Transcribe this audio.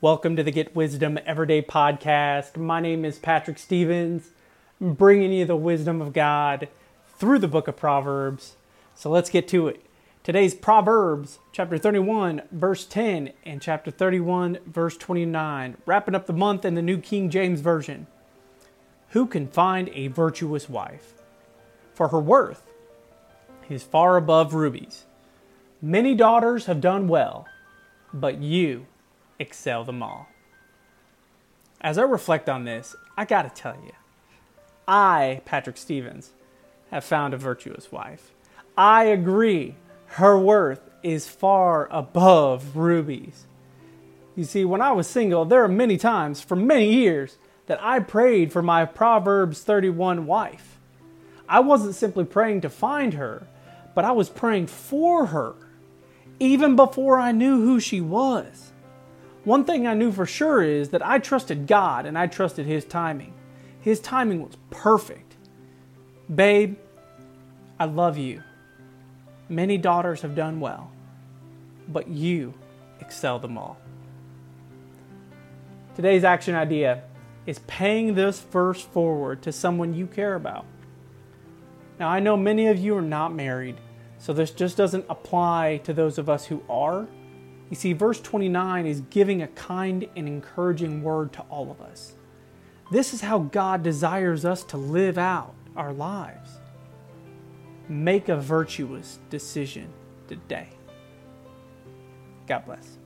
Welcome to the Get Wisdom Everyday podcast. My name is Patrick Stevens, bringing you the wisdom of God through the book of Proverbs. So let's get to it. Today's Proverbs, chapter 31, verse 10, and chapter 31, verse 29, wrapping up the month in the New King James Version. Who can find a virtuous wife? For her worth is far above rubies. Many daughters have done well, but you excel them all. As I reflect on this, I gotta tell you, I, Patrick Stevens, have found a virtuous wife. I agree, her worth is far above rubies. You see, when I was single, there are many times, for many years, that I prayed for my Proverbs 31 wife. I wasn't simply praying to find her, but I was praying for her, even before I knew who she was. One thing I knew for sure is that I trusted God and I trusted His timing. His timing was perfect. Babe, I love you. Many daughters have done well, but you excel them all. Today's action idea is paying this verse forward to someone you care about. Now, I know many of you are not married, so this just doesn't apply to those of us who are. You see, verse 29 is giving a kind and encouraging word to all of us. This is how God desires us to live out our lives. Make a virtuous decision today. God bless.